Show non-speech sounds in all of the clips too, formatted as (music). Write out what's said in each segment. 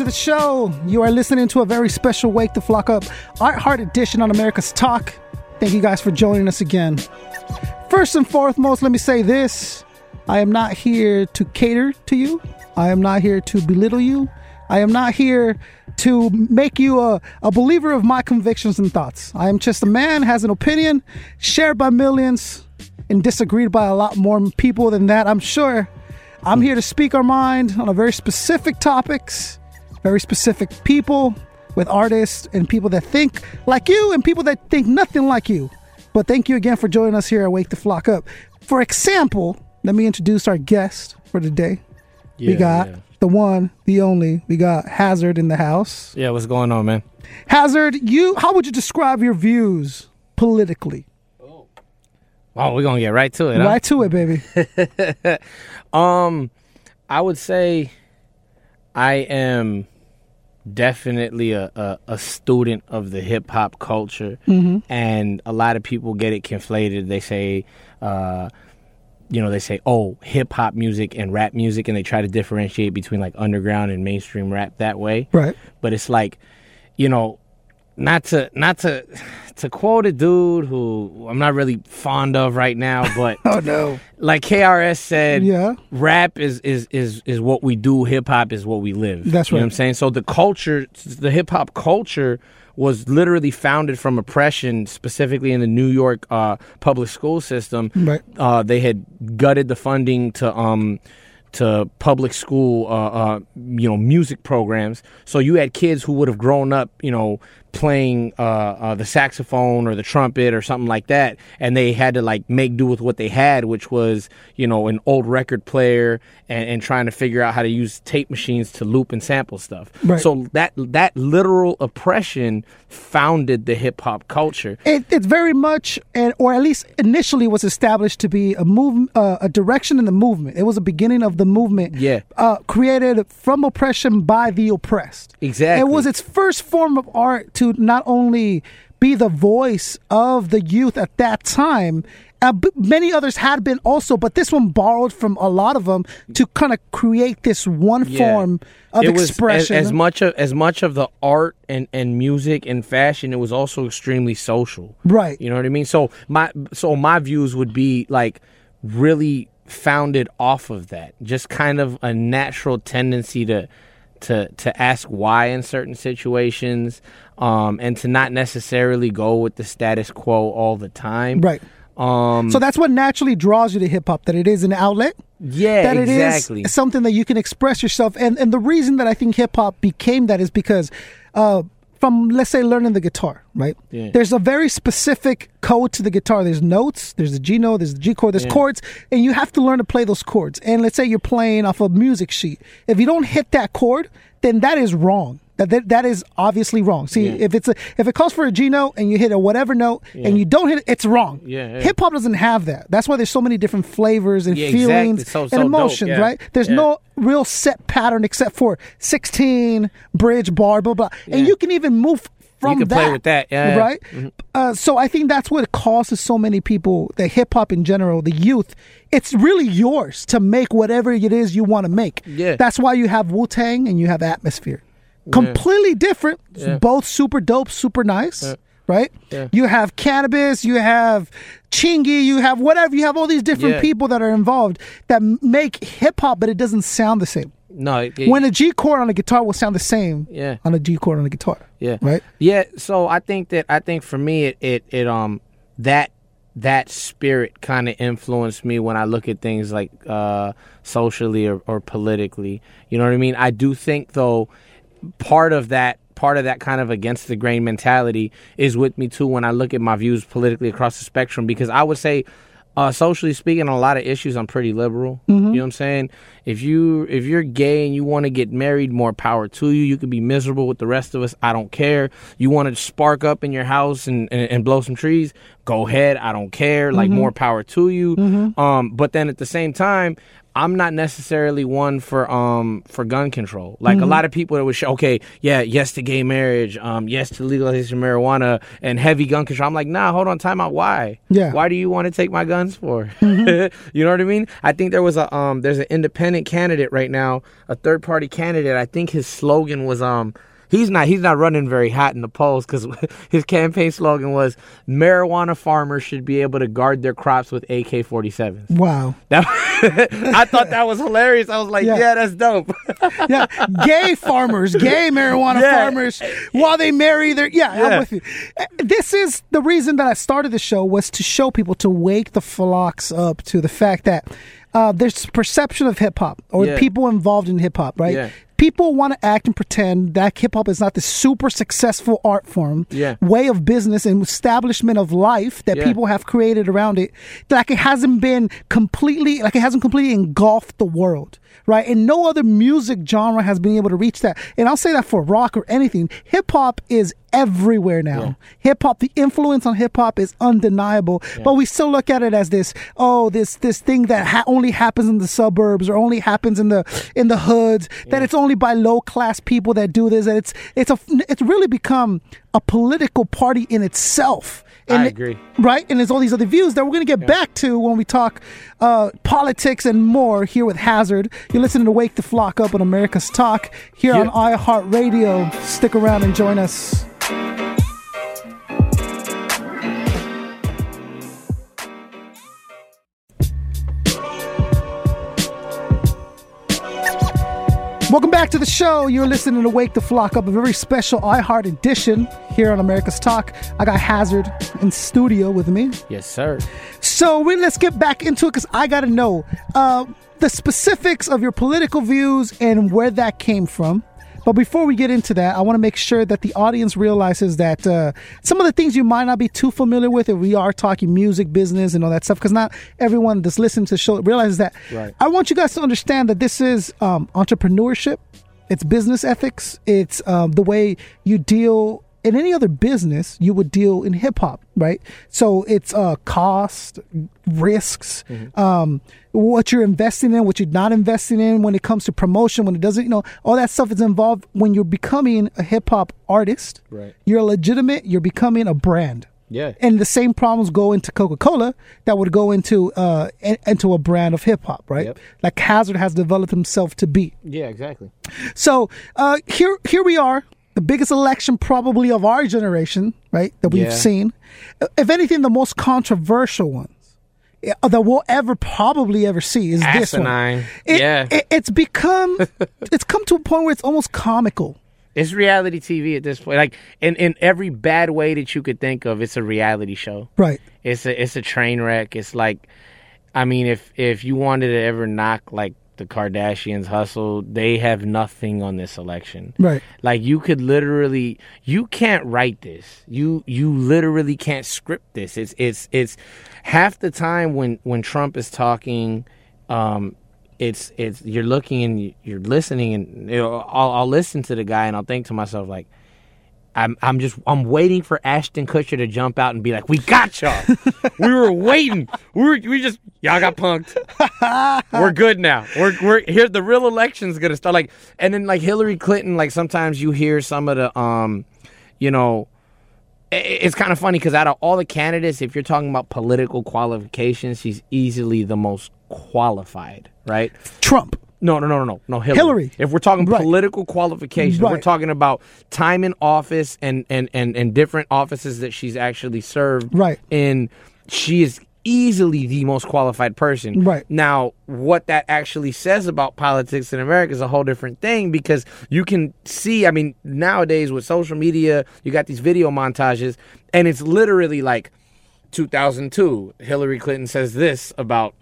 To the show. You are listening to a very special Wake the Flock Up iHeart edition on America's Talk. Thank you guys for joining us again. First and foremost, let me say this I am not here to cater to you, I am not here to belittle you, I am not here to make you a, a believer of my convictions and thoughts. I am just a man, has an opinion shared by millions and disagreed by a lot more people than that, I'm sure. I'm here to speak our mind on a very specific topics, very specific people with artists and people that think like you and people that think nothing like you. But thank you again for joining us here at Wake the Flock Up. For example, let me introduce our guest for today. we got yeah. the one, the only. We got Hazerd in the house. Yeah, what's going on, man? Hazerd, you how would you describe your views politically? Oh, we're gonna get right to it. huh? Right to it, baby. (laughs) Um, I would say I am definitely a, a, a student of the hip hop culture, and a lot of people get it conflated. They say, uh, you know, they say, oh, hip hop music and rap music, and they try to differentiate between like underground and mainstream rap that way. Right. But it's like, you know, not to not to to quote a dude who I'm not really fond of right now, (laughs) but Oh no. like KRS said, Yeah. rap is is is is what we do. Hip hop is what we live. That's You know right. what I'm saying? So the culture, the hip hop culture, was literally founded from oppression, specifically in the New York uh, public school system. Right. Uh, they had gutted the funding to um to public school uh, uh you know music programs. So you had kids who would have grown up, you know, playing uh, uh, the saxophone or the trumpet or something like that, and they had to like make do with what they had, which was you know an old record player and, and trying to figure out how to use tape machines to loop and sample stuff. Right. So that that literal oppression founded the hip hop culture. It, it's very much, and or at least initially, was established to be a move, uh, a direction in the movement. It was a beginning of the movement. Yeah. uh, created from oppression by the oppressed. Exactly. It was its first form of art to not only be the voice of the youth at that time. Uh, b- many others had been also, but this one borrowed from a lot of them to kind of create this one Yeah. form of it expression. as, as much of as much of the art and, and music and fashion. It was also extremely social. Right. You know what I mean? So my so my views would be like really founded off of that. Just kind of a natural tendency to to to ask why in certain situations, um, and to not necessarily go with the status quo all the time. right. Um. So that's what naturally draws you to hip hop. That it is an outlet. yeah. that it is exactly. something that you can express yourself. And and the reason that I think hip hop became that is because uh, from let's say learning the guitar, right? Yeah. There's a very specific code to the guitar. There's notes, there's the G note, there's the G chord, there's chords, and you have to learn to play those chords. And let's say you're playing off a music sheet. If you don't hit that chord, then that is wrong. That, that, that is obviously wrong. See, Yeah. if it's a if it calls for a G note and you hit a whatever note and you don't hit it, it's wrong. Yeah, yeah. Hip hop doesn't have that. That's why there's so many different flavors and Yeah, exactly. feelings So- and so emotions, yeah. right? There's Yeah. no real set pattern except for 16 bridge bar, blah blah, and Yeah. you can even move from that. you can that, play with that, yeah, yeah. right? Uh, so I think that's what causes so many people, the hip hop in general, the youth. It's really yours to make whatever it is you want to make. Yeah. that's why you have Wu Tang and you have Atmosphere, completely different, both super dope, super nice. Right, Yeah. you have Canibus, you have Chingy, you have whatever, you have all these different Yeah. people that are involved that make hip hop, but it doesn't sound the same. no. it- When a G chord on a guitar will sound the same Yeah. on a G chord on a guitar. Yeah. Right? Yeah. So I think that I think for me it it, it um that that spirit kind of influenced me when I look at things like uh socially or, or politically. You know what I mean? I do think though part of that part of that kind of against the grain mentality is with me too when I look at my views politically across the spectrum because I would say uh, socially speaking, on a lot of issues, I'm pretty liberal. Mm-hmm. You know what I'm saying? If you if you're gay and you want to get married, more power to you. You could be miserable with the rest of us. I don't care. You want to spark up in your house and, and, and blow some trees? Go ahead. I don't care. Like Mm-hmm. more power to you. Um, but then at the same time. I'm not necessarily one for um for gun control. Like Mm-hmm. a lot of people that would show, okay, yeah, yes to gay marriage, um, yes to legalization of marijuana and heavy gun control. I'm like, nah, hold on, time out. Why? Yeah. Why do you want to take my guns for? Mm-hmm. (laughs) you know what I mean? I think there was a um there's an independent candidate right now, a third party candidate. I think his slogan was um he's not he's not running very hot in the polls because (laughs) his campaign slogan was marijuana farmers should be able to guard their crops with AK-47s. Wow. That, (laughs) I thought that was hilarious. I was like, Yeah. yeah, that's dope. (laughs) Yeah, gay farmers, gay marijuana Yeah. farmers, while they marry their. Yeah, Yeah. I'm with you. Uh, This is the reason that I started the show was to show people to wake the flocks up to the fact that uh, there's perception of hip hop or Yeah. people involved in hip hop, right? Yeah. People want to act and pretend that hip hop is not the super successful art form, Yeah. way of business and establishment of life that Yeah. people have created around it. Like it hasn't been completely, like it hasn't completely engulfed the world, right? And no other music genre has been able to reach that. And I'll say that for rock or anything. Hip hop is everywhere now. Yeah. Hip hop, the influence on hip hop is undeniable. But we still look at it as this, oh, this this thing that ha- only happens in the suburbs or only happens in the in the hoods. That it's only by low class people that do this. And it's it's a it's really become a political party in itself. And I it- agree. right? And there's all these other views that we're going to get back to when we talk uh, politics and more here with Hazerd. You're listening to Wake the Flock Up on America's Talk here on Yeah. iHeartRadio. Stick around and join us. Welcome back to the show. You're listening to Wake the Flock Up, a very special iHeart edition here on America's Talk. I got Hazerd in studio with me. yes, sir. So we, let's get back into it because I got to know uh, the specifics of your political views and where that came from. But before we get into that, I want to make sure that the audience realizes that uh, some of the things you might not be too familiar with if we are talking music business and all that stuff, because not everyone that's listening to the show realizes that. Right. I want you guys to understand that this is um, entrepreneurship, it's business ethics, it's um, the way you deal in any other business you would deal in hip hop, right? So it's uh, cost, risks, um, what you're investing in, what you're not investing in when it comes to promotion, when it doesn't, you know, all that stuff is involved when you're becoming a hip hop artist. Right. You're legitimate, you're becoming a brand. Yeah. And the same problems go into Coca Cola that would go into uh, in- into a brand of hip hop, right? Yep. Like Hazerd has developed himself to be. Yeah, exactly. So uh, here, here we are, the biggest election probably of our generation, right? That we've Yeah. seen. If anything, the most controversial ones uh, that we'll ever probably ever see is this one. It- yeah. it- it's become, (laughs) it's come to a point where it's almost comical. It's reality TV at this point. Like in, in every bad way that you could think of, it's a reality show. Right. It's a it's a train wreck. It's like I mean if if you wanted to ever knock like the Kardashians hustle, they have nothing on this election. Right. Like you could literally you can't write this. You you literally can't script this. It's it's it's half the time when when Trump is talking um it's it's you're looking and you're listening and you know, I'll I'll listen to the guy and I'll think to myself like I'm I'm just I'm waiting for Ashton Kutcher to jump out and be like, "We got y'all. (laughs) we were waiting. We were we just y'all got punked. (laughs) we're good now. We're we're here. The real election's gonna start. Like and then like Hillary Clinton. Like sometimes you hear some of the um, you know, i- it's kind of funny because out of all the candidates, if you're talking about political qualifications, she's easily the most qualified, right? Trump. No, no, no, no, no. Hillary. Hillary. If we're talking Right. political qualifications, we're talking about time in office and and and and different offices that she's actually served. Right. And she is easily the most qualified person. Right. Now, what that actually says about politics in America is a whole different thing because you can see. I mean, nowadays with social media, you got these video montages, and it's literally like 2002. Hillary Clinton says this about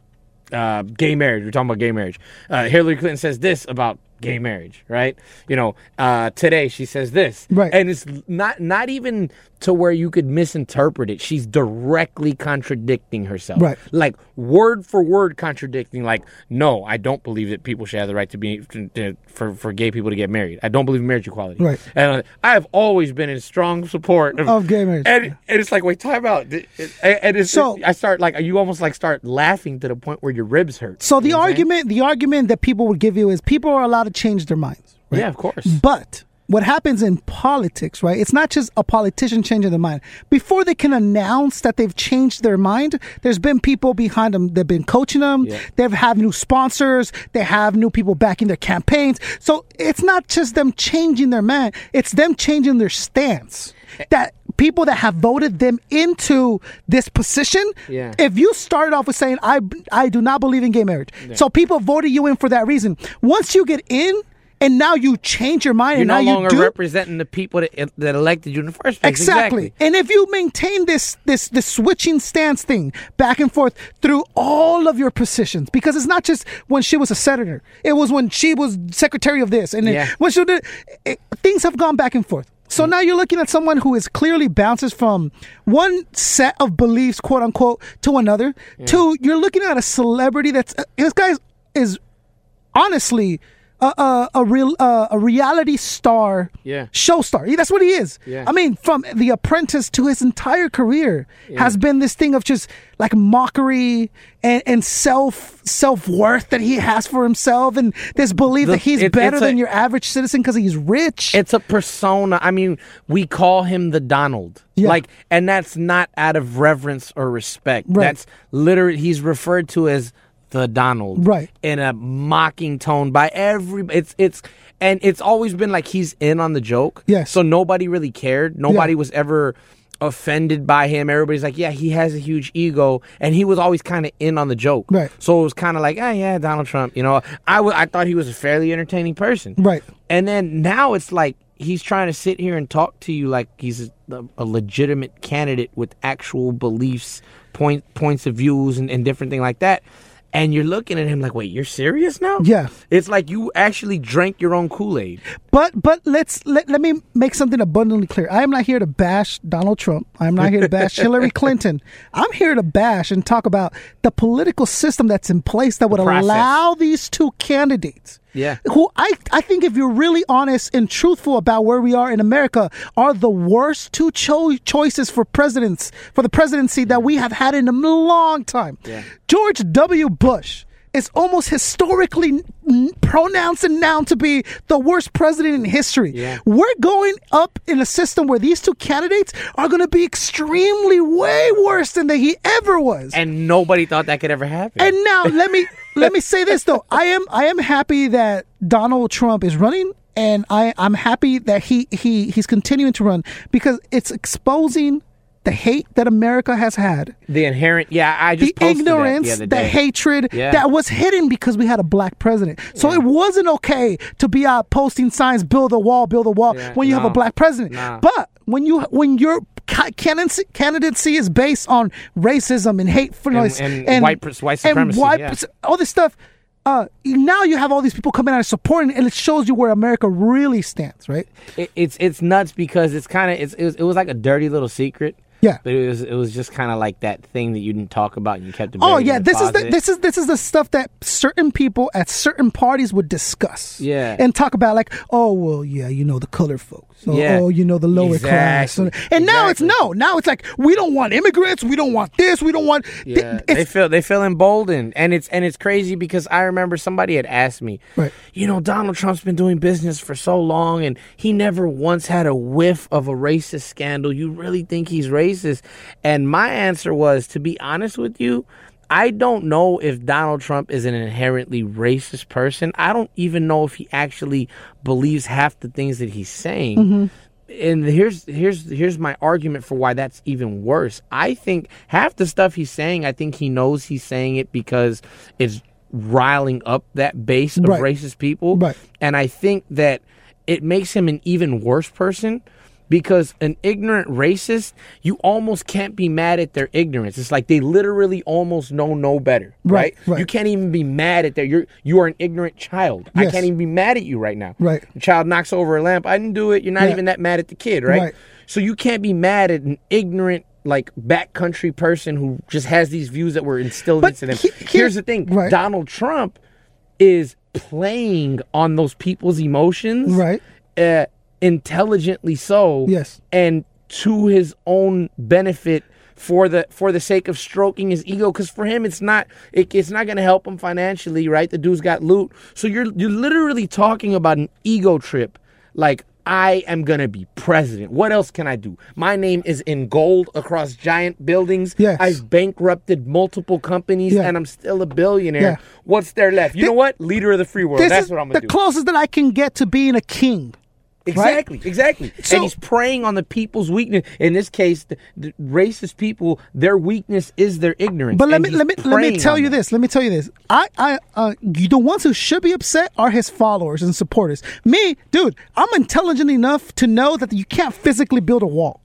uh, gay marriage. We're talking about gay marriage. Uh, Hillary Clinton says this about gay marriage, right? You know, uh, today she says this, Right. And it's not not even to where you could misinterpret it. She's directly contradicting herself, Right. Like word for word contradicting. Like, no, I don't believe that people should have the right to be to, for for gay people to get married. I don't believe in marriage equality, Right. And uh, I have always been in strong support of, Of gay marriage. and, and it's like, wait, time out. It- it- And it's So- I start like you almost like start laughing to the point where your ribs hurt. So the You know what I'm saying? argument, the argument that people would give you is people are allowed to change their minds. right? yeah, of course. But what happens in politics, right? It's not just a politician changing their mind. Before they can announce that they've changed their mind, there's been people behind them. They've been coaching them. Yeah. They have new sponsors. They have new people backing their campaigns. So it's not just them changing their mind. It's them changing their stance. That people that have voted them into this position, Yeah. if you started off with saying I I do not believe in gay marriage, so people voted you in for that reason. Once you get in, and now you change your mind, You're and no now longer you do representing the people that, that elected you in the first place. exactly. And if you maintain this this this switching stance thing back and forth through all of your positions, because it's not just when she was a senator, it was when she was secretary of this, and then Yeah. when she did, it, things have gone back and forth. So now you're looking at someone who is clearly bounces from one set of beliefs, quote unquote, to another. To you're looking at a celebrity that's uh, this guy is honestly a a, a real uh, a reality star, Yeah. show star. He- That's what he is. Yeah. I mean, from The Apprentice to his entire career has been this thing of just like mockery and, and self self worth that he has for himself, and this belief The- that he's it- better it's a- than your average citizen because he's rich. It's a persona. I mean, we call him the Donald. Yeah. Like, and that's not out of reverence or respect. Right. That's literally he's referred to as the Donald. Right. In a mocking tone by every. It's it's and it's always been like he's in on the joke. Yes. So nobody really cared. Nobody was ever offended by him. Everybody's like, yeah, he has a huge ego, and he was always kind of in on the joke. Right. So it was kind of like, ah, yeah, Donald Trump. You know, I w- I thought he was a fairly entertaining person. Right. And then now it's like he's trying to sit here and talk to you like he's a, a legitimate candidate with actual beliefs, point points of views, and, and different thing like that. And you're looking at him like, wait, you're serious now? Yeah. It's like you actually drank your own Kool Aid. But but let's let, let me make something abundantly clear. I am not here to bash Donald Trump. I am not here to bash (laughs) Hillary Clinton. I'm here to bash and talk about the political system that's in place that would allow these two candidates. Yeah. Who I I think if you're really honest and truthful about where we are in America are the worst two cho- choices for presidents for the presidency that we have had in a long time. Yeah. George W. Bush is almost historically n- pronounced and known to be the worst president in history. Yeah. We're going up in a system where these two candidates are going to be extremely way worse than they, he ever was. And nobody thought that could ever happen. And now let me (laughs) let me say this though. I am I am happy that Donald Trump is running and I, I'm happy that he, he he's continuing to run because it's exposing the hate that America has had the inherent, yeah, I the just that ignorance, the the, hatred Yeah. that was hidden because we had a black president. So it wasn't okay to be out posting signs, build a wall, build a wall Yeah, when you have a black president. Nah. But when you when your candidacy, candidacy is based on racism and hatefulness and white pres- white and supremacy, white yeah. all this stuff. Uh, now you have all these people coming out and supporting, and it shows you where America really stands, right? It, it's it's nuts because it's kind of it's it was, it was like a dirty little secret. Yeah. But it was it was just kind of like that thing that you didn't talk about and you kept it. Oh yeah, this is the this is this is the stuff that certain people at certain parties would discuss. Yeah. and talk about like, oh well, yeah, you know the colored folks. Oh, Yeah. oh, you know the lower class. Exactly. And now it's no. Now it's like we don't want immigrants. We don't want this. We don't want. th- Yeah, they feel they feel emboldened, and it's and it's crazy because I remember somebody had asked me, Right. you know, Donald Trump's been doing business for so long, and he never once had a whiff of a racist scandal. You really think he's racist? And my answer was, to be honest with you. I don't know if Donald Trump is an inherently racist person. I don't even know if he actually believes half the things that he's saying mm-hmm. and here's here's here's my argument for why that's even worse. I think half the stuff he's saying, I think he knows he's saying it because it's riling up that base of Right. racist people. Right. And I think that it makes him an even worse person because an ignorant racist, you almost can't be mad at their ignorance. It's like they literally almost know no better, Right, right? right. You can't even be mad at their you're you are an ignorant child. I can't even be mad at you right now. Right. The child knocks over a lamp. I didn't do it. You're not Yeah. even that mad at the kid, right? Right. So you can't be mad at an ignorant like backcountry person who just has these views that were instilled But into them. he- here- Here's the thing: Right. Donald Trump is playing on those people's emotions, Right. Uh, intelligently so, Yes. and to his own benefit for the for the sake of stroking his ego because for him it's not it, it's not going to help him financially right the dude's got loot so you're you're literally talking about an ego trip like I am gonna be president. What else can I do? My name is in gold across giant buildings. Yes. I've bankrupted multiple companies Yeah. and I'm still a billionaire. Yeah. What's there left? You know what? Leader of the free world. That's is what I'm gonna do. The closest that I can get to being a king. Exactly, exactly. So- and he's preying on the people's weakness. In this case, the, the racist people, their weakness is their ignorance. But let me let me let me tell you that. this. Let me tell you this. I I uh you, the ones who should be upset are his followers and supporters. Me, dude, I'm intelligent enough to know that you can't physically build a wall.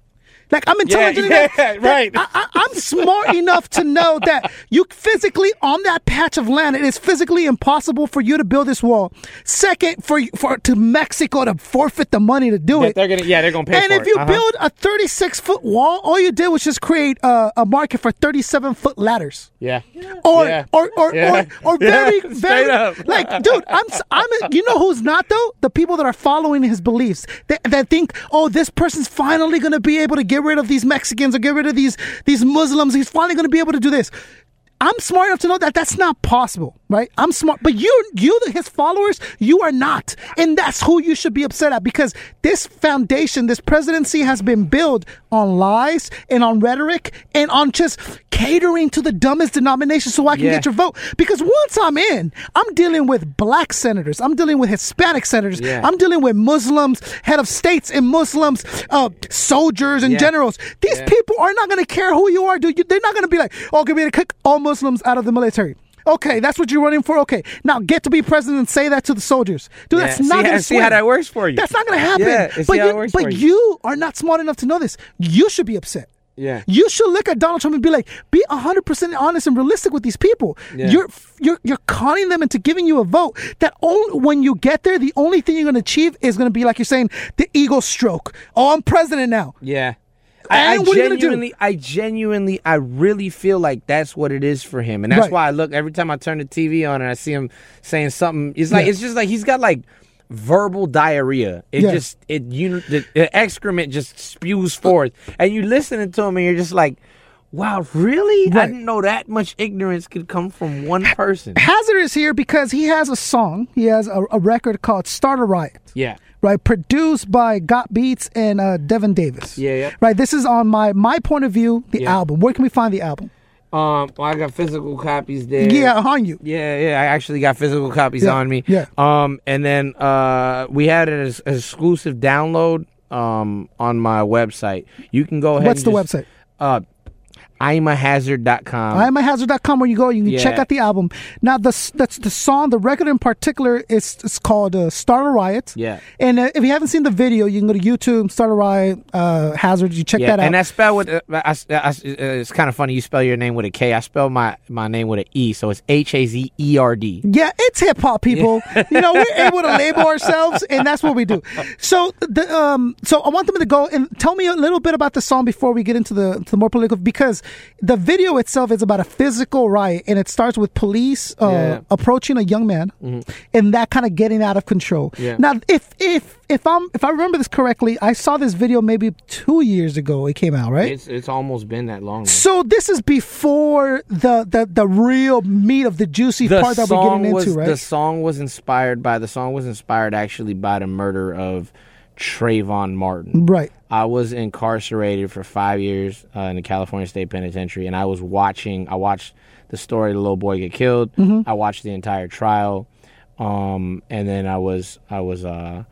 Like I'm intelligent yeah, enough. that right. I, I'm smart enough to know that you physically on that patch of land, it is physically impossible for you to build this wall. Second, for for to Mexico to forfeit the money to do Yeah, it. they're gonna, yeah, they're gonna pay And if it. you Uh-huh. build a 36 foot wall, all you did was just create a, a market for 37 foot ladders. yeah, Or, Yeah. or, or, Yeah. or, or very, (laughs) very, up. like, dude, I'm, I'm, you know who's not though? The people that are following his beliefs that, that think, oh, this person's finally going to be able to get rid of these Mexicans or get rid of these, these Muslims. He's finally going to be able to do this. I'm smart enough to know that that's not possible, right? I'm smart, but you, you, his followers, you are not, and that's who you should be upset at because this foundation, this presidency, has been built on lies and on rhetoric and on just catering to the dumbest denomination so I can Yeah. get your vote. Because once I'm in, I'm dealing with black senators, I'm dealing with Hispanic senators, Yeah. I'm dealing with Muslims, head of states and Muslims, uh, soldiers and Yeah. generals. These people are not going to care who you are, dude. You- They're not going to be like, oh, give me to kick all Muslims out of the military. Okay, that's what you're running for. Okay, now get to be president and say that to the soldiers, dude. Yeah. That's not going to see how that works for you. That's not going to happen. Yeah, but you, but you. you are not smart enough to know this. You should be upset. Yeah. You should look at Donald Trump and be like, be 100% honest and realistic with these people. Yeah. You're you're you're conning them into giving you a vote that only when you get there, the only thing you're going to achieve is going to be like you're saying, the ego stroke. Oh, I'm president now. Yeah. I, I And what are you gonna do? genuinely, I genuinely, I really feel like that's what it is for him, and that's Right. why I look every time I turn the TV on and I see him saying something. It's like Yeah. it's just like he's got like verbal diarrhea. It Yeah. just it you the, the excrement just spews forth, and you listening to him, and you're just like, wow, really? I didn't know that much ignorance could come from one person. Hazerd is here because he has a song. He has a, a record called "Start a Riot." Yeah. right? Produced by Got Beats and uh, Devin Davis. Yeah, yeah. Right. This is on my my point of view. The Yeah. album. Where can we find the album? Um. Well, I got physical copies there. Yeah, on you. Yeah, yeah, I actually got physical copies Yeah, on me. yeah. Um, and then uh, we had an, exclusive download um on my website. You can go ahead. What's the just- website? Uh, imahazerd.com. IamAHazerd.com where you go, you can check out the album. Now, the that's the song, the record in particular, is it's called uh, "Start a Riot." Yeah. And uh, if you haven't seen the video, you can go to YouTube, "Start a Riot," uh, Hazerd. You check yeah, that out. and that's spelled with. Uh, I, I, I- it's kind of funny. You spell your name with a K. I spell my my name with an E, so it's H A Z E R D. Yeah, it's hip hop, people. (laughs) you know, we're able to label ourselves, and that's what we do. So, the um, so I want them to go and tell me a little bit about the song before we get into the to the more political, because the video itself is about a physical riot, and it starts with police uh, Yeah. approaching a young man, and that kind of getting out of control. Mm-hmm. Yeah. Now, if if if I'm if I remember this correctly, I saw this video maybe two years ago. It came out, right? It's it's almost been that long. now. so this is before the, the the real meat of the juicy the part that we're getting was into, right? the song was inspired by the song was inspired actually by the murder of Trayvon Martin. right. I was incarcerated for five years uh, in the California State Penitentiary, and I was watching. I watched the story of the little boy get killed. Mm-hmm. I watched the entire trial, um, and then I was I was uh,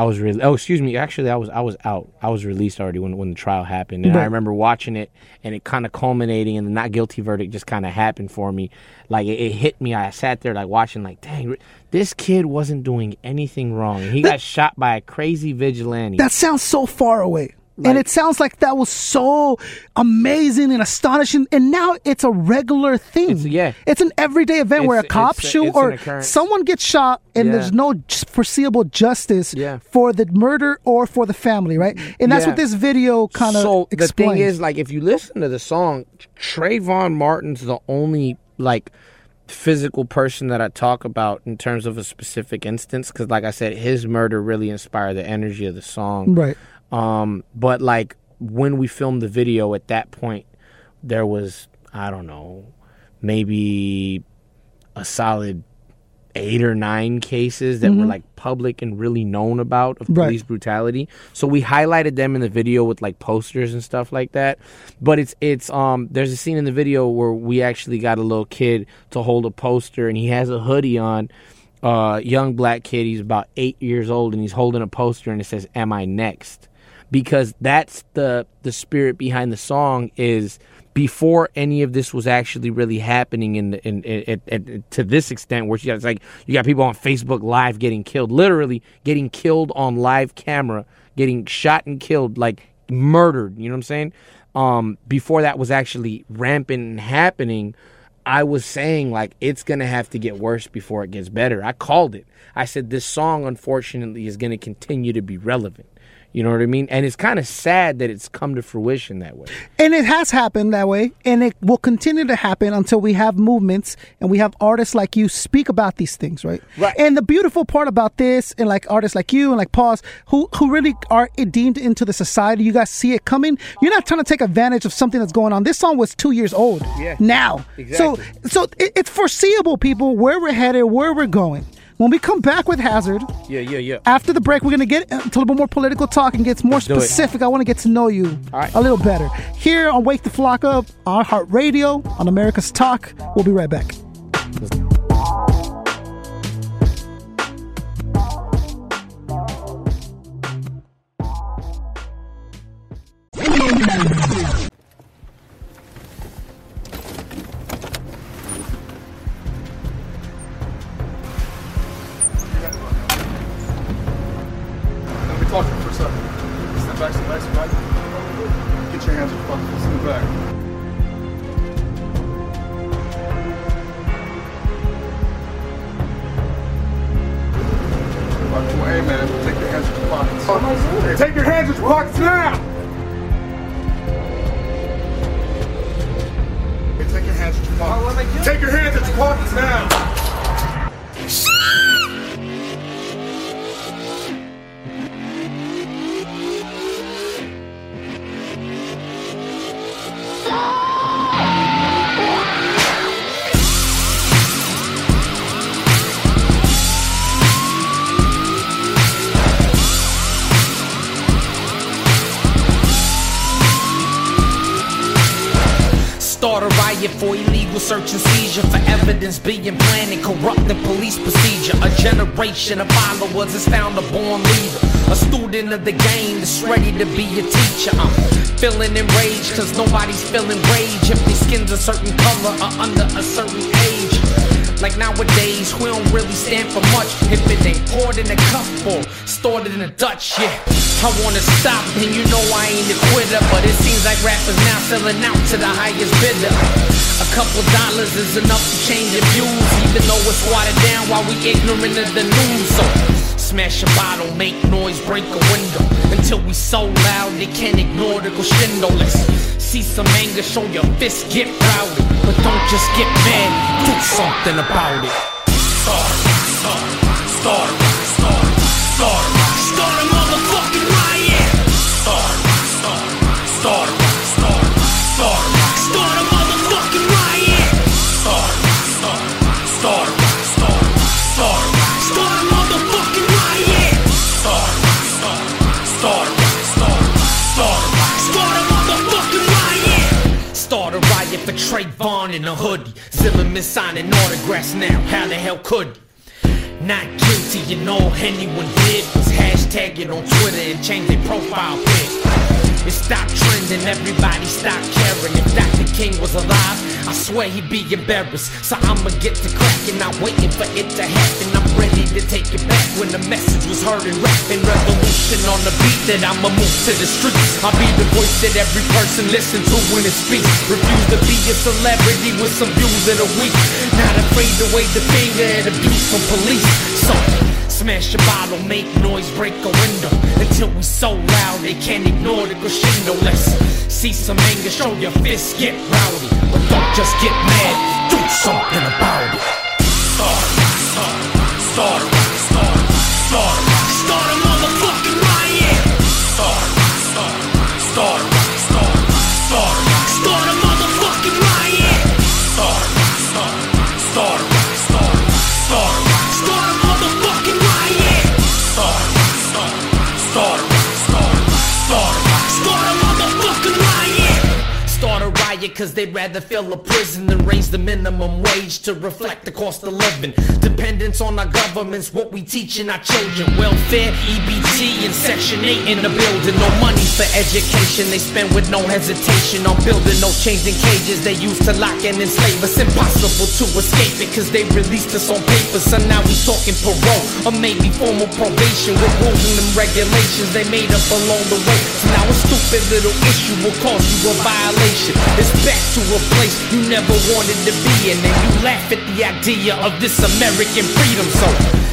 I was really. oh excuse me actually I was I was out. I was released already when when the trial happened. And I remember watching it and it kind of culminating and the not guilty verdict just kind of happened for me. Like it, it hit me. I sat there like watching like dang this kid wasn't doing anything wrong. He got shot by a crazy vigilante. That sounds so far away. And it sounds like that was so amazing and astonishing. And now it's a regular thing. It's- yeah. It's an everyday event where a cop it's shoot or someone gets shot and Yeah. there's no foreseeable justice Yeah. for the murder or for the family, right? And that's Yeah. what this video kind of so explains. the thing is like if you listen to the song Trayvon Martin's the only like physical person that I talk about in terms of a specific instance because like I said his murder really inspired the energy of the song right. Um but like when we filmed the video at that point there was I don't know maybe a solid eight or nine cases that were like public and really known about of Mm-hmm. Right. police brutality. So we highlighted them in the video with like posters and stuff like that. But it's it's um there's a scene in the video where we actually got a little kid to hold a poster and he has a hoodie on. Uh, young black kid, he's about eight years old and he's holding a poster and it says, "Am I next?" Because that's the the spirit behind the song is before any of this was actually really happening in, in, in, in, to this extent where you got, it's like you got people on Facebook live getting killed literally getting killed on live camera getting shot and killed like murdered you know what I'm saying um before that was actually rampant and happening I was saying like it's gonna have to get worse before it gets better. I called it. I said this song unfortunately is gonna continue to be relevant. You know what I mean? And it's kind of sad that it's come to fruition that way. And it has happened that way, and it will continue to happen until we have movements and we have artists like you speak about these things, right? Right. And the beautiful part about this, and like artists like you and like Pause, who who really are deemed into the society, you guys see it coming. You're not trying to take advantage of something that's going on. This song was two years old. Yeah. Now, Exactly. so so it, it's foreseeable, people, where we're headed, where we're going. When we come back with Hazerd, Yeah, yeah, yeah. after the break, we're going to get into a little bit more political talk and get more it. specific. I want to get to know you right. a little better. Here on Wake the Flock Up, on Heart Radio, on America's Talk. We'll be right back. Search and seizure for evidence being planted, corrupting police procedure. A generation of followers is found a born leader. A student of the game that's ready to be a teacher. I'm feeling enraged cause nobody's feeling rage if their skin's a certain color or under a certain age. Like nowadays, we don't really stand for much if it ain't poured in a cup or stored in a Dutch, yeah. I wanna stop, and you know I ain't a quitter, but it seems like rappers now selling out to the highest bidder. A couple dollars is enough to change your views, even though it's watered down while we ignorant of the news. So smash a bottle, make noise, break a window until we so loud they can't ignore the crescendo. Let's see some anger, show your fist, get rowdy, but don't just get mad, do something about it. Start, start, start, start, start, for Trayvon in a hoodie. Zimmerman signing autographs now. How the hell could he? not guilty, and all anyone did was hashtag it on Twitter and change their profile pic. It stopped trending, everybody stopped caring. If Dr. King was alive, I swear he'd be embarrassed. So I'ma get to cracking, not waiting for it to happen. I'm ready to take it back when the message was heard and rapping. Revolution on the beat that I'ma move to the streets. I'll be the voice that every person listen to when it speaks. Refuse to be a celebrity with some views of the week. Not afraid to wave the finger at abuse from police. So Smash a bottle, make noise, break a window. Until we so loud they can't ignore the crescendo. Let's see some anger, show your fists, get rowdy. But don't just get mad, do something about it. Start, start, start, riot cause they'd rather fill a prison than raise the minimum wage to reflect the cost of living. Dependence on our government's what we teaching our children. Welfare, EBT, and Section 8 in the building. No money for education, they spend with no hesitation on building no chains and cages they used to lock and enslave us. Impossible to escape it cause they released us on paper. So now we talking parole or maybe formal probation with rules them regulations they made up along the way. So now a stupid little issue will cause you a violation. It's back to a place you never wanted to be in, and you laugh at the idea of this American freedom. So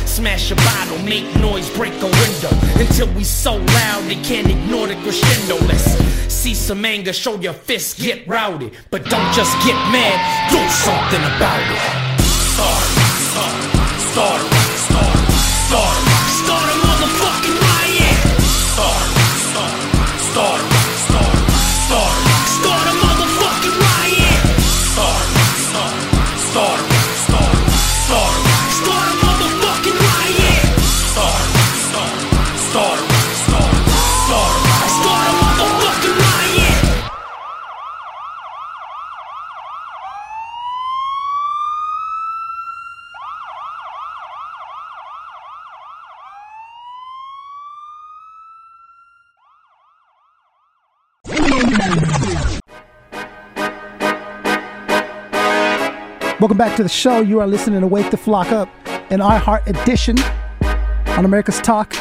smash a bottle, make noise, break a window until we so loud they can't ignore the crescendo. Let's see some anger, show your fists, get rowdy, but don't just get mad, do something about it. Start, start, start, start, start, a motherfucking riot. Start, start, start, Welcome back to the show. You are listening to Wake the Flock Up, an iHeart edition on America's Talk.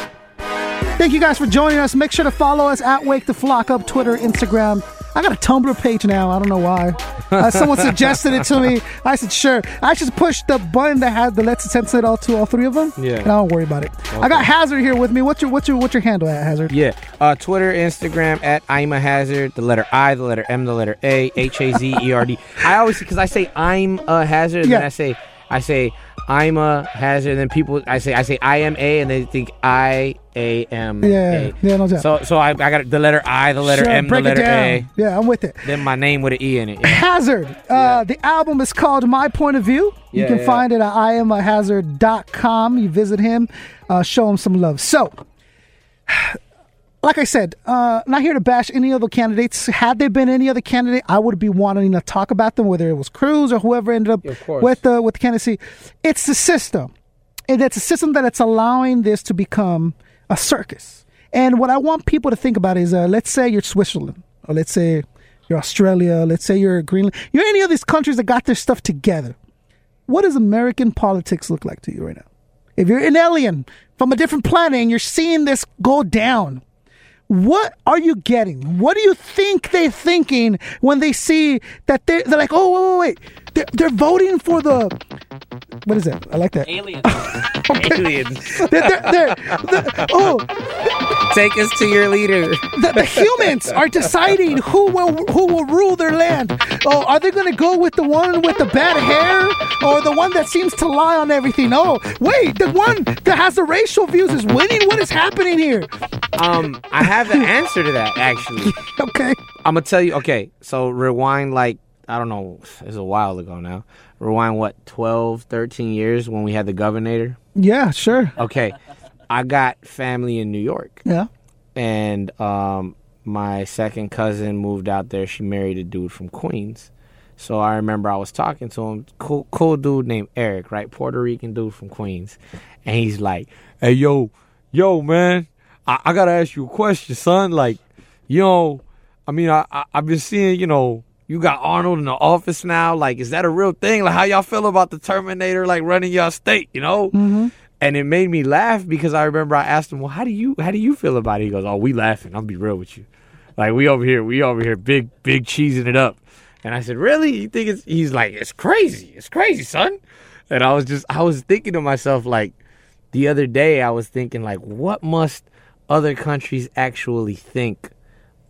Thank you guys for joining us. Make sure to follow us at Wake the Flock Up, Twitter, Instagram. I got a Tumblr page now. I don't know why. Uh, someone suggested it to me. I said, sure. I just pushed the button that had the Let's Sensei all to all three of them. Yeah. And I don't worry about it. I got Hazerd here with me. What's your what's your what's your handle at Hazerd? Yeah. Uh, Twitter, Instagram at I'm a hazard. The letter I, the letter M, the letter A, H A Z E R D. I always because I say I'm a hazard, and Yeah. then I say I say I'm a hazard, and then people I say I say I am a, and they think I A M Yeah, yeah, no doubt. So so I, I got the letter I, the letter Sure, M, the letter. A, Yeah, I'm with it. then my name with an E in it. Yeah. Hazerd. Uh, the album is called My Point of View. You Yeah, can yeah. find it at iamahazerd.com. You visit him, uh, show him some love. So, like I said, uh, not here to bash any other candidates. Had there been any other candidate, I would be wanting to talk about them, whether it was Cruz or whoever ended up with the with the candidacy. It's the system. And it's a system that it's allowing this to become a circus. And what I want people to think about is, uh, let's say you're Switzerland, or let's say you're Australia, let's say you're Greenland, you're any of these countries that got their stuff together. What does American politics look like to you right now? If you're an alien from a different planet and you're seeing this go down, what are you getting? What do you think they're thinking when they see that they're, they're like, oh, wait, wait, wait. They're, they're voting for the. What is that? I like that. Aliens. (laughs) Aliens. They're, they're, they're, they're- oh, Take us to your leader. the, the humans are deciding who will who will rule their land. Oh, are they going to go with the one with the bad hair or the one that seems to lie on everything? Oh, wait, the one that has the racial views is winning. What is happening here? Um, I have the answer to that actually. (laughs) Okay, I'm gonna tell you. Okay, so rewind like I don't know. It's a while ago now. Rewind what 12, 13 years when we had the governor. yeah, sure, Okay, I got family in New York, yeah, and um, my second cousin moved out there. She married a dude from Queens. So I remember I was talking to him, cool, cool dude named Eric, right, Puerto Rican dude from Queens, and he's like, "Hey, yo, yo, man, I, I gotta ask you a question, son. Like, you know, I mean, I, I I've been seeing, you know." You got Arnold in the office now. Like, is that a real thing? Like, how y'all feel about the Terminator, like running y'all state? You know, mm-hmm. and it made me laugh because I remember I asked him, "Well, how do you how do you feel about it?" He goes, "Oh, we laughing. I'll be real with you. Like we over here, we over here, big big cheesing it up." And I said, "Really? You think it's?" He's like, "It's crazy. It's crazy, son." And I was just I was thinking to myself like the other day I was thinking like, what must other countries actually think?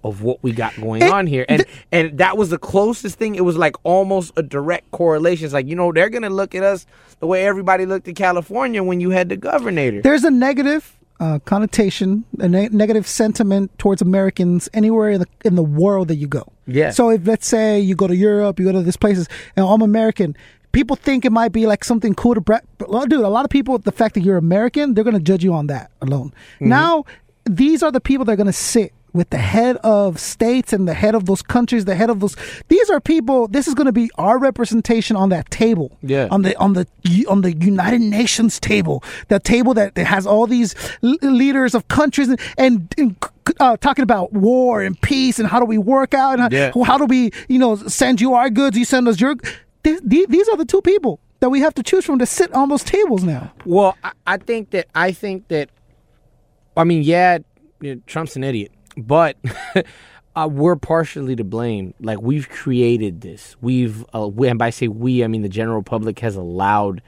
Of what we got going It- on here, and and that was the closest thing. It was like almost a direct correlation. It's like you know they're gonna look at us the way everybody looked at California when you had the governor. There's a negative uh, connotation, a ne- negative sentiment towards Americans anywhere in the in the world that you go. Yeah. So if let's say you go to Europe, you go to these places, and I'm American. People think it might be like something cool to, bra- but, well, dude. A lot of people, the fact that you're American, they're gonna judge you on that alone. Mm-hmm. Now, these are the people that are gonna sit with the head of states and the head of those countries, the head of those. These are people. This is going to be our representation on that table. Yeah. On the on the on the United Nations table, the table that, that has all these leaders of countries and, and, and, uh, talking about war and peace and how do we work out and Yeah. how, how do we you know send you our goods, you send us your. Th- th- these are the two people that we have to choose from to sit on those tables now. Well, I, I think that I think that I mean, yeah, Trump's an idiot, but (laughs) uh, we're partially to blame. Like we've created this. We've uh, we, and by say we, I mean the general public has allowed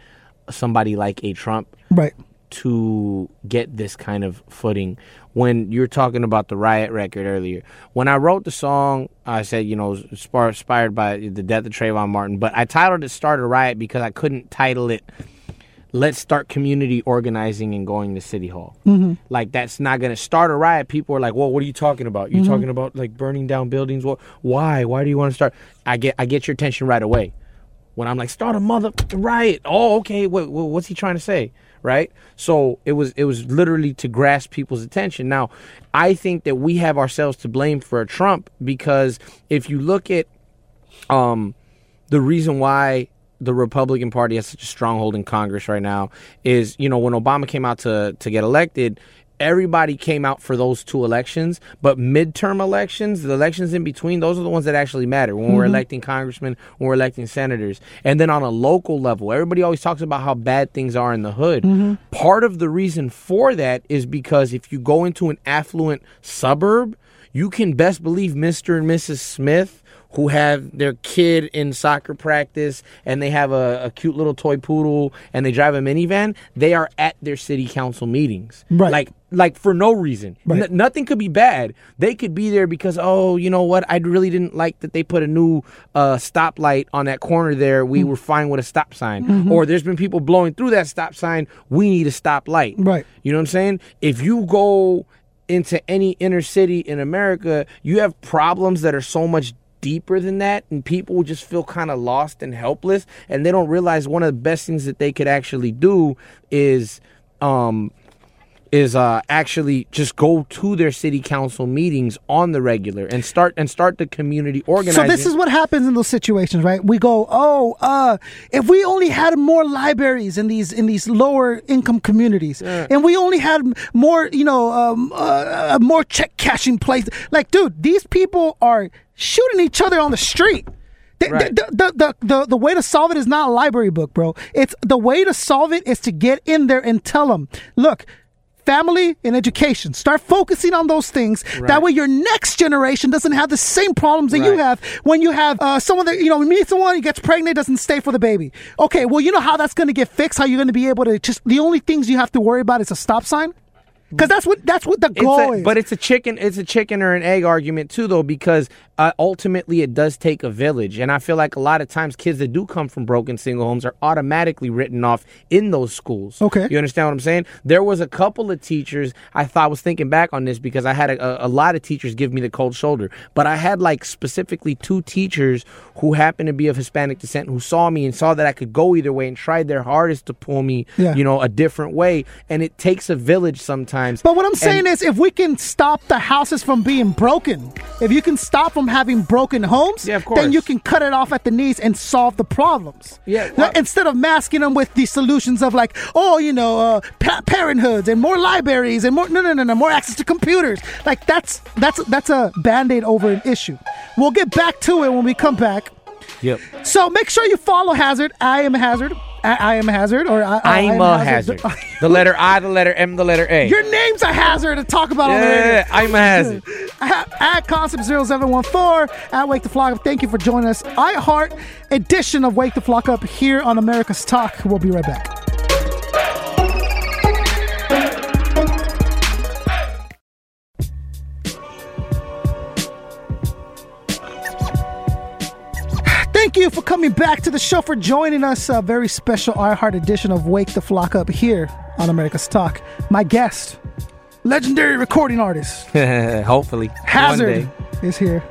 somebody like a Trump Right. to get this kind of footing. When you're talking about the riot record earlier, when I wrote the song, I said, you know, inspired inspired by the death of Trayvon Martin, but I titled it "Start a Riot" because I couldn't title it let's start community organizing and going to city hall. Mm-hmm. Like that's not going to start a riot. People are like, "Well, what are you talking about? You're talking about like burning down buildings? What? Why? Why do you want to start?" I get I get your attention right away when I'm like, "Start a mother riot." Oh, okay. What what's he trying to say? Right? So it was it was literally to grasp people's attention. Now, I think that we have ourselves to blame for Trump because if you look at um, the reason why the Republican Party has such a stronghold in Congress right now is, you know, when Obama came out to to get elected, everybody came out for those two elections, but midterm elections, the elections in between, those are the ones that actually matter when we're mm-hmm. electing congressmen, when we're electing senators. And then on a local level, everybody always talks about how bad things are in the hood. Mm-hmm. Part of the reason for that is because if you go into an affluent suburb, you can best believe Mr. and Mrs. Smith who have their kid in soccer practice and they have a, a cute little toy poodle and they drive a minivan, they are at their city council meetings. Right. Like like for no reason. Right. N- nothing could be bad. They could be there because oh, you know what? I really didn't like that they put a new uh, stoplight on that corner there. We were fine with a stop sign. Or there's been people blowing through that stop sign. We need a stoplight. Right. You know what I'm saying? If you go into any inner city in America, you have problems that are so much deeper than that and people just feel kind of lost and helpless and they don't realize one of the best things that they could actually do is um is uh actually just go to their city council meetings on the regular and start and start the community organizing. So this is what happens in those situations, right? We go, oh, uh, if we only had more libraries in these in these lower income communities, and we only had more, you know, um, uh, uh, more check cashing places. Like, dude, these people are shooting each other on the street. The, Right. the, the, the, the, the way to solve it is not a library book, bro. It's the way to solve it is to get in there and tell them, look, family and education. Start focusing on those things. That way, your next generation doesn't have the same problems that you have when you have uh, someone that you know meet someone, he gets pregnant, doesn't stay for the baby. Okay, well, you know how that's going to get fixed. How you're going to be able to just the only things you have to worry about is a stop sign. Because that's what that's what the It's goal a- is. but it's a chicken it's a chicken or an egg argument too though because uh, ultimately it does take a village and i feel like a lot of times kids that do come from broken single homes are automatically written off in those schools Okay. you understand what i'm saying there was a couple of teachers i thought I was thinking back on this because i had a, a, a lot of teachers give me the cold shoulder but i had like specifically two teachers who happened to be of hispanic descent who saw me and saw that i could go either way and tried their hardest to pull me Yeah. you know a different way and it takes a village sometimes times. But what I'm saying And- is, if we can stop the houses from being broken, if you can stop from having broken homes, Yeah, of then you can cut it off at the knees and solve the problems. Yeah, well- Instead of masking them with these solutions of like, oh, you know, uh, pa- parenthoods and more libraries and more no, no, no, no, more access to computers. Like that's that's that's a band aid over an issue. We'll get back to it when we come back. Yep. So make sure you follow Hazerd. I am Hazard. I, I am Hazard. Or I, I I'm am a hazard. (laughs) the letter I, the letter M, the letter A. Your name's a hazard to talk about on the radio. yeah, I'm a hazard. (laughs) at, at Concept 0714 at Wake the Flok Up. Thank you for joining us. iHeart edition of Wake the Flok Up here on America's Talk. We'll be right back. Thank you for coming back to the show, for joining us. A very special iHeart edition of Wake the Flok Up here on America's Talk. My guest, legendary recording artist, (laughs) Hopefully. Hazerd is here.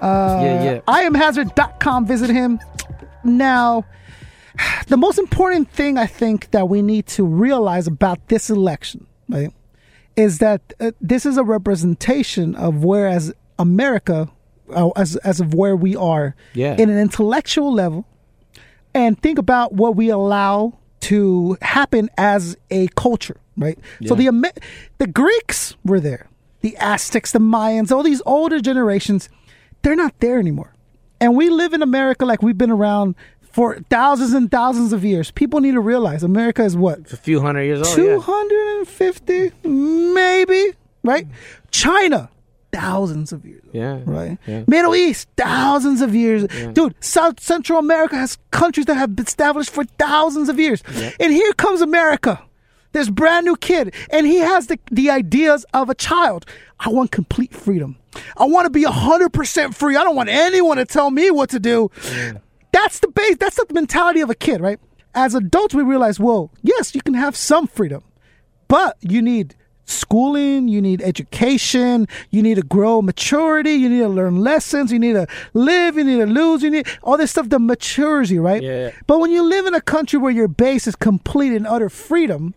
Uh, Yeah, yeah. iamahazerd.com. Visit him. Now, the most important thing I think that we need to realize about this election, right, is that uh, this is a representation of whereas America, uh, as, as of where we are Yeah. in an intellectual level, and think about what we allow to happen as a culture, right? So the Ame- the Greeks were there, the Aztecs, the Mayans, all these older generations, they're not there anymore. And we live in America like we've been around for thousands and thousands of years. People need to realize America is what It's a few hundred years old. yeah. 250 maybe, right? China thousands of years. Yeah. Right? Yeah. Middle East, thousands of years. Dude, South Central America has countries that have been established for thousands of years. And here comes America. This brand new kid, and he has the, the ideas of a child. I want complete freedom. I want to be 100% free. I don't want anyone to tell me what to do. That's the base, that's the mentality of a kid, right? As adults, we realize, well, yes, you can have some freedom, but you need schooling, you need education, you need to grow maturity, you need to learn lessons, you need to live, you need to lose, you need all this stuff that matures you, right? Yeah. But when you live in a country where your base is complete and utter freedom,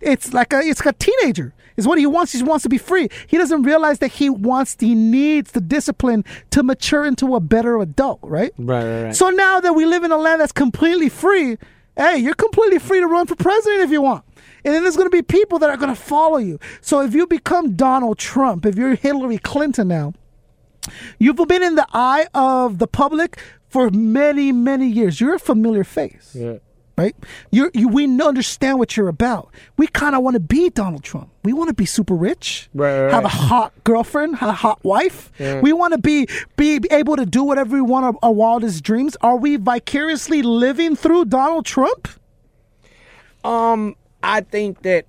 it's like a it's like a teenager. Is what he wants. He wants to be free. He doesn't realize that he wants, he needs the discipline to mature into a better adult, right? Right, right, right. So now that we live in a land that's completely free, hey, you're completely free to run for president if you want. And then there's going to be people that are going to follow you. So if you become Donald Trump, if you're Hillary Clinton now, you've been in the eye of the public for many, many years. You're a familiar face yeah. Right? You're, you we understand what you're about. We kind of want to be Donald Trump. We want to be super rich, Right, right, have a hot girlfriend, have a hot wife. Yeah. We want to be be able to do whatever we want our, our wildest dreams. Are we vicariously living through Donald Trump? Um, I think that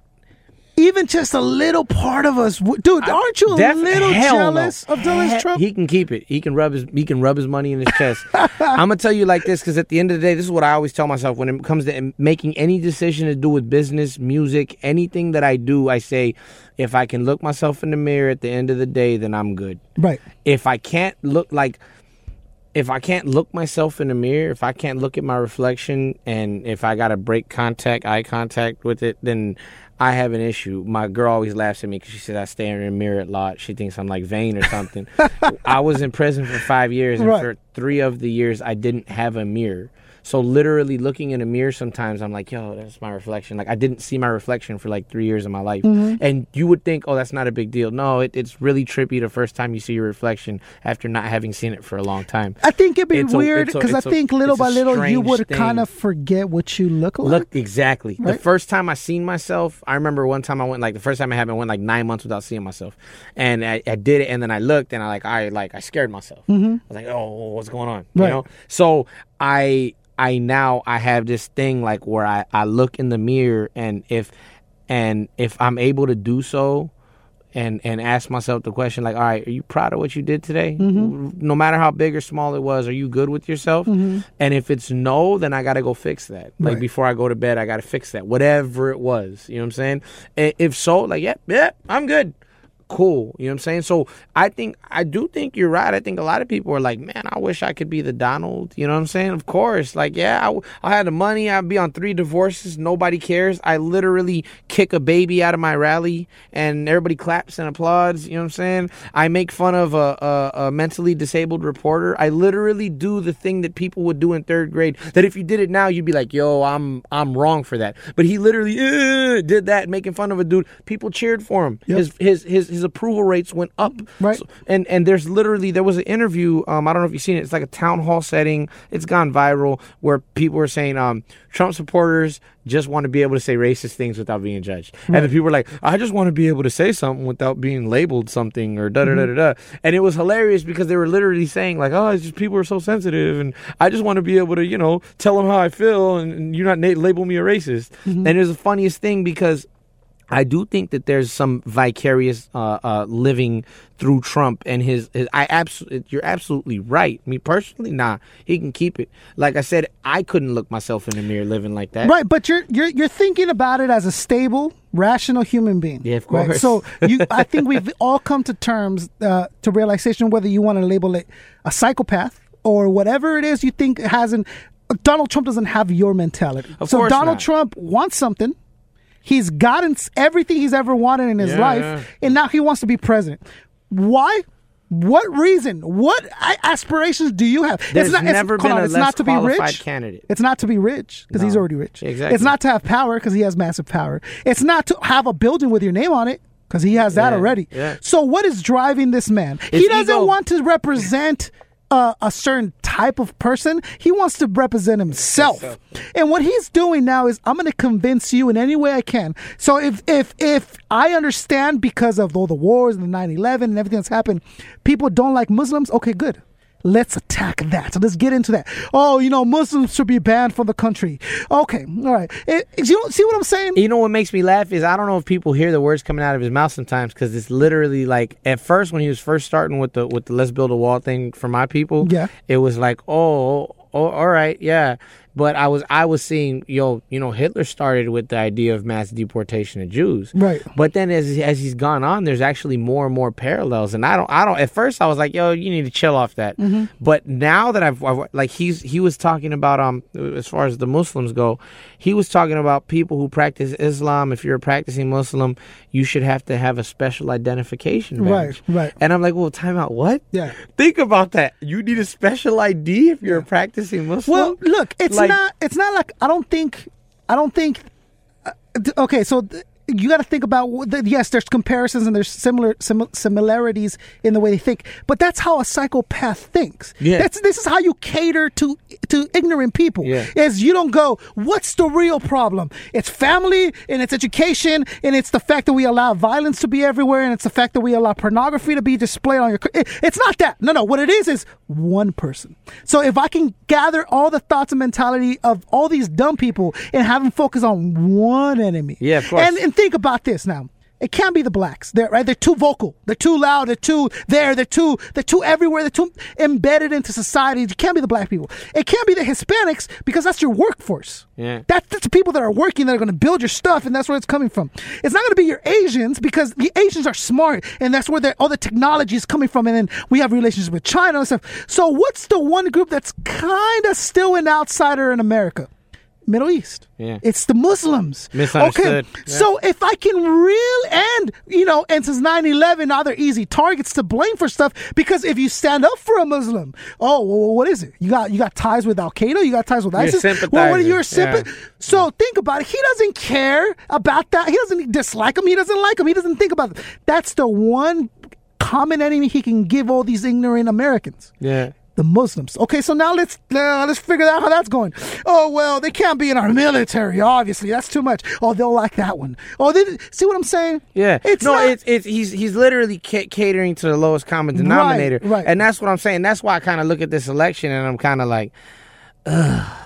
Even just a little part of us, dude. aren't you a Def- little hell no. jealous of Donald He- Trump? He can keep it. He can rub his he can rub his money in his chest. (laughs) I'm gonna tell you like this because at the end of the day, this is what I always tell myself when it comes to making any decision to do with business, music, anything that I do. I say, if I can look myself in the mirror at the end of the day, then I'm good. right. If I can't look like if I can't look myself in the mirror, if I can't look at my reflection, and if I gotta break contact, eye contact with it, then I have an issue. My girl always laughs at me because she says I stare in the mirror a lot. She thinks I'm like vain or something. (laughs) I was in prison for five years, and Right. for three of the years, I didn't have a mirror. So literally looking in a mirror sometimes I'm like, yo, that's my reflection. Like I didn't see my reflection for like three years of my life. And you would think, oh, that's not a big deal. No, it, it's really trippy the first time you see your reflection after not having seen it for a long time. I think it'd be It's weird because I a- think little by little you would kind of forget what you look like. Look exactly. The first time I seen myself, I remember one time I went like the first time I happened, I went like nine months without seeing myself, and I, I did it, and then I looked and I like I like I scared myself. I was like, oh, what's going on? Mm-hmm. Right. You know. So I I now I have this thing like where I I look in the mirror and if and if I'm able to do so. And, and ask myself the question like, all right, are you proud of what you did today? Mm-hmm. No matter how big or small it was, are you good with yourself? Mm-hmm. And if it's no, then I got to go fix that. Like Right. before I go to bed, I got to fix that, whatever it was. You know what I'm saying? If so, like, yeah, yeah, I'm good. Cool. You know what I'm saying? So I think I do think you're right. I think a lot of people are like, man, I wish I could be the Donald. You know what I'm saying? Of course. Like, yeah, I, I had the money. I'd be on three divorces. Nobody cares. I literally kick a baby out of my rally, and everybody claps and applauds. You know what I'm saying? I make fun of a, a, a mentally disabled reporter. I literally do the thing that people would do in third grade. That if you did it now, you'd be like, yo, I'm I'm wrong for that. But he literally uh, did that, making fun of a dude. People cheered for him. Yep. His his his his approval rates went up. Right. So- and and there's literally there was an interview. Um, I don't know if you've seen it. It's like a town hall setting. It's gone viral where people are saying, um, Trump supporters just want to be able to say racist things without being judged. And the people were like, I just want to be able to say something without being labeled something or da da da da da. And it was hilarious because they were literally saying like, oh, it's just people are so sensitive, and I just want to be able to you know tell them how I feel, and, and you're not na- label me a racist. And it was the funniest thing because. I do think that there's some vicarious uh, uh, living through Trump and his. his I absolutely, you're absolutely right. Me personally, nah, he can keep it. Like I said, I couldn't look myself in the mirror living like that. Right, but you're you're you're thinking about it as a stable, rational human being. Yeah, of right? course. So you, I think we've all come to terms uh, to realization whether you want to label it a psychopath or whatever it is you think hasn't. Donald Trump doesn't have your mentality. Of so course Donald not. Trump wants something. He's gotten everything he's ever wanted in his Yeah, life, and now he wants to be president. Why? What reason? What aspirations do you have? There's it's not, never it's, been on, a it's less not to be rich. candidate. It's not to be rich because he's already rich. Exactly. It's not to have power because he has massive power. It's not to have a building with your name on it because he has that Yeah, already. yeah. So what is driving this man? he doesn't ego- want to represent. Uh, a certain type of person. He wants to represent himself. And what he's doing now is I'm going to convince you in any way I can. So if if if I understand because of all the wars and the 9/11 and everything that's happened, people don't like Muslims, okay, good. Let's attack that. So let's get into that. Oh, you know, Muslims should be banned from the country. Okay, all right. It, you see what I'm saying? You know what makes me laugh is I don't know if people hear the words coming out of his mouth sometimes because it's literally like at first when he was first starting with the with the let's build a wall thing for my people. Yeah. it was like oh oh all right yeah, but I was I was seeing yo you know Hitler started with the idea of mass deportation of Jews. Right. But then as as he's gone on, there's actually more and more parallels, and I don't I don't at first I was like yo you need to chill off that, Mm-hmm. but now that I've, I've like he's he was talking about um as far as the Muslims go, he was talking about people who practice Islam. If you're a practicing Muslim, you should have to have a special identification badge. Right, right. And I'm like, well, time out. What? Yeah. Think about that. You need a special ID if you're a practicing Muslim. Well, look, it's Like- not. It's not like I don't think. I don't think. Uh, okay, so th- you got to think about. yes, there's comparisons and there's similar sim- similarities in the way they think, but that's how a psychopath thinks. Yeah. That's this is how you cater to to ignorant people. Yeah. Is you don't go. What's the real problem? It's family and it's education and it's the fact that we allow violence to be everywhere and it's the fact that we allow pornography to be displayed on your. it- It's not that. No, no. What it is is one person. So if I can gather all the thoughts and mentality of all these dumb people and have them focus on one enemy. Yeah, of course. And and think about this now. It can't be the blacks. They're right. They're too vocal. They're too loud. They're too there. They're too. They're too everywhere. They're too embedded into society. It can't be the black people. It can't be the Hispanics because that's your workforce. Yeah. That's, that's the people that are working that are going to build your stuff, and that's where it's coming from. It's not going to be your Asians because the Asians are smart, and that's where all the technology is coming from. And then we have relationships with China and stuff. So what's the one group that's kind of still an outsider in America? Middle East. Yeah. It's the Muslims. Misunderstood. Okay. Yeah. So if I can really and you know, and since 9-11, now they're easy targets to blame for stuff because if you stand up for a Muslim, oh well, what is it? You got you got ties with Al Qaeda, you got ties with You're ISIS. Well, what are your Yeah. So think about it. He doesn't care about that. He doesn't dislike him. He doesn't like him. He doesn't think about it. That's the one common enemy he can give all these ignorant Americans yeah. The Muslims. Okay, so now let's uh, let's figure out how that's going. Oh well, they can't be in our military. Obviously, that's too much. Oh, they'll like that one. Oh, they, see what I'm saying? Yeah, it's no, not, it's it's he's he's literally ca- catering to the lowest common denominator, right, right. And that's what I'm saying. That's why I kind of look at this election and I'm kind of like, ugh.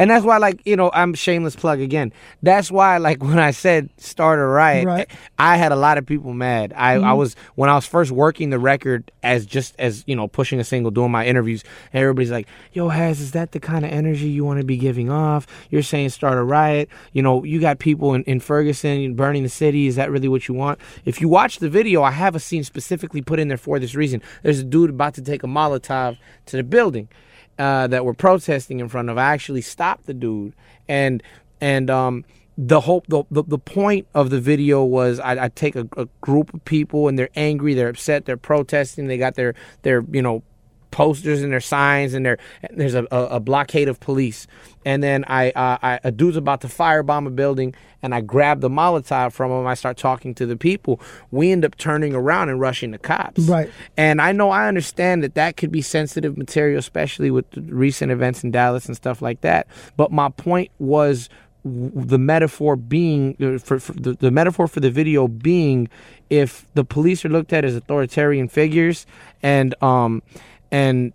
And that's why, like, you know, I'm shameless plug again. That's why, like, (laughs) when I said start a riot, Right. Mm-hmm. I had a lot of people mad. I, I was when I was first working the record as just as you know pushing a single, doing my interviews. And everybody's like, "Yo, Has, is that the kind of energy you want to be giving off? You're saying start a riot. You know, you got people in, in Ferguson burning the city. Is that really what you want? If you watch the video, I have a scene specifically put in there for this reason. There's a dude about to take a Molotov to the building uh, that we're protesting in front of. I actually stopped the dude and and um the whole the, the, the point of the video was I, I take a, a group of people and they're angry, they're upset, they're protesting, they got their their you know posters and their signs and there there's a, a, a blockade of police and then I, uh, I a dude's about to firebomb a building and I grab the Molotov from him I start talking to the people we end up turning around and rushing the cops Right. and I know I understand that that could be sensitive material, especially with the recent events in Dallas and stuff like that. But my point was the metaphor being uh, for, for the, the metaphor for the video being if the police are looked at as authoritarian figures and um and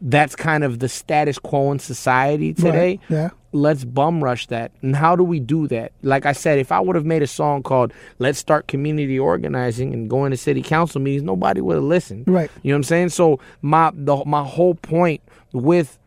that's kind of the status quo in society today Right, yeah. let's bum rush that. And how do we do that? Like I said, if I would have made a song called Let's Start Community Organizing and going to city council meetings, nobody would have listened. Right. You know what I'm saying? So my the my whole point with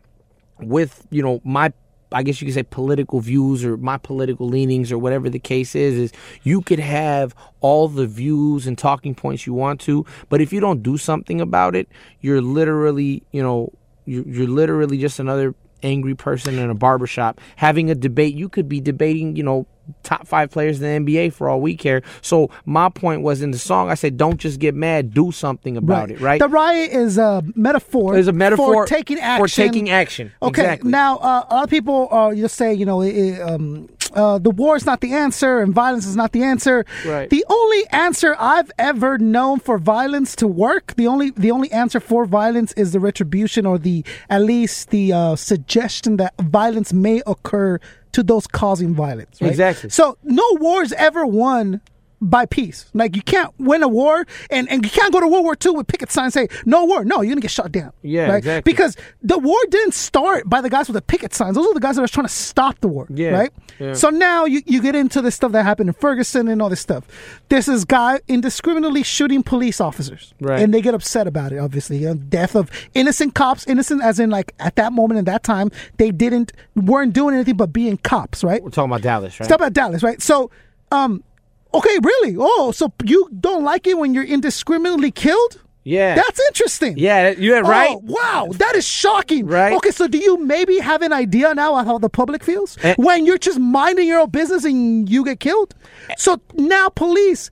with, you know, my I guess you could say political views or my political leanings or whatever the case is, is you could have all the views and talking points you want to, but if you don't do something about it, you're literally, you know, you're, you're literally just another angry person in a barbershop having a debate. You could be debating, you know, top five players in the NBA for all we care. So my point was in the song, I said, don't just get mad, do something about it, right? The riot is a metaphor. It's a metaphor for taking action. For taking action. Okay. Exactly. Now, uh, a lot of people uh, just say, you know, it, um, uh, the war is not the answer and violence is not the answer. Right. The only answer I've ever known for violence to work, the only the only answer for violence is the retribution or the at least the uh, suggestion that violence may occur to those causing violence. Right? Exactly. So no war is ever won by peace. Like you can't win a war and, and you can't go to World War II with picket signs and say no war. No, you're gonna get shot down. Yeah, right? exactly. Because the war didn't start by the guys with the picket signs. Those are the guys that are trying to stop the war. Yeah, Right? yeah. So now you, you get into the stuff that happened in Ferguson and all this stuff. There's this guy indiscriminately shooting police officers. Right. And they get upset about it, obviously. You know, death of innocent cops, innocent as in like at that moment in that time, they didn't weren't doing anything but being cops, right? We're talking about Dallas, right? Stop at Dallas, right? So, um, okay, really? Oh, so you don't like it when you're indiscriminately killed? Yeah. That's interesting. yeah, you're right. Oh, wow, that is shocking. Right. Okay, so do you maybe have an idea now of how the public feels Eh. when you're just minding your own business and you get killed? So now police.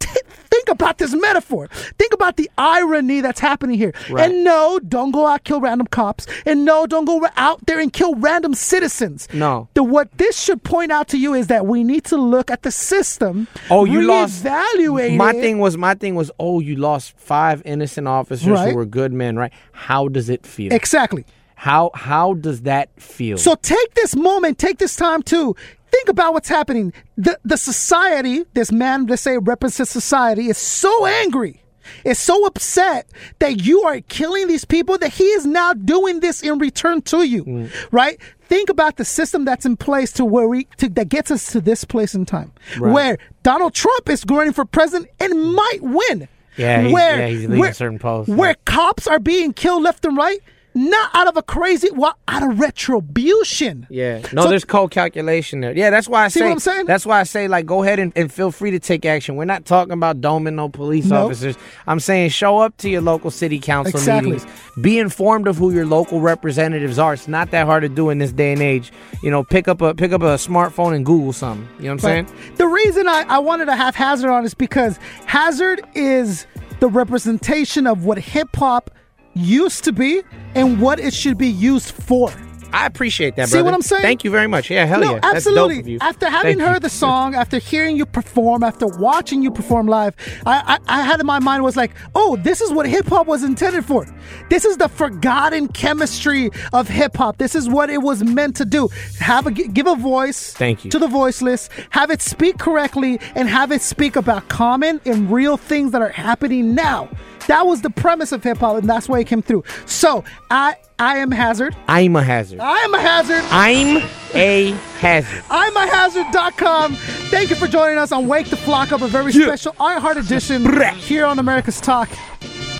Think about this metaphor. Think about the irony that's happening here. Right. And no, don't go out kill random cops. And no, don't go out there and kill random citizens. No. The what this should point out to you is that we need to look at the system. Oh, you lost. Evaluate My it. thing was, my thing was, oh, you lost five innocent officers Right. who were good men, right? How does it feel? Exactly. how how does that feel? So take this moment, take this time to think about what's happening. The the society, this man, let's say represents society, is so angry, is so upset that you are killing these people that he is now doing this in return to you. Mm. Right? Think about the system that's in place to where we to, that gets us to this place in time. Right. Where Donald Trump is running for president and might win. Yeah, he's- where, yeah, he's leading where, certain polls. Where cops are being killed left and right, not out of a crazy, well, out of retribution. Yeah. No, So- there's cold calculation there. Yeah, that's why I See say what I'm saying? that's why I say like go ahead and, and feel free to take action. We're not talking about doming no police Nope. officers. I'm saying show up to your local city council Exactly. meetings. Be informed of who your local representatives are. It's not that hard to do in this day and age. You know, pick up a pick up a smartphone and Google something. You know what I'm saying? The reason I, I wanted to have Hazerd on is because Hazerd is the representation of what hip hop used to be and what it should be used for. I appreciate that, See brother. what I'm saying? Thank you very much. Yeah, hell no, yeah. Absolutely. After having Thank heard you. the song, after hearing you perform, after watching you perform live, I, I, I had in my mind was like, oh, this is what hip hop was intended for. This is the forgotten chemistry of hip hop. This is what it was meant to do. Have a give a voice. Thank you. to the voiceless. Have it speak correctly and have it speak about common and real things that are happening now. That was the premise of hip hop, and that's why it came through. So I I am Hazard. I'm a hazard. I'm a hazard. I'm a hazard. imahazerd.com. Thank you for joining us on Wake the Flok Up, a very Yeah. special iHeart edition here on America's Talk.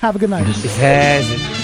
Have a good night. It's hazard.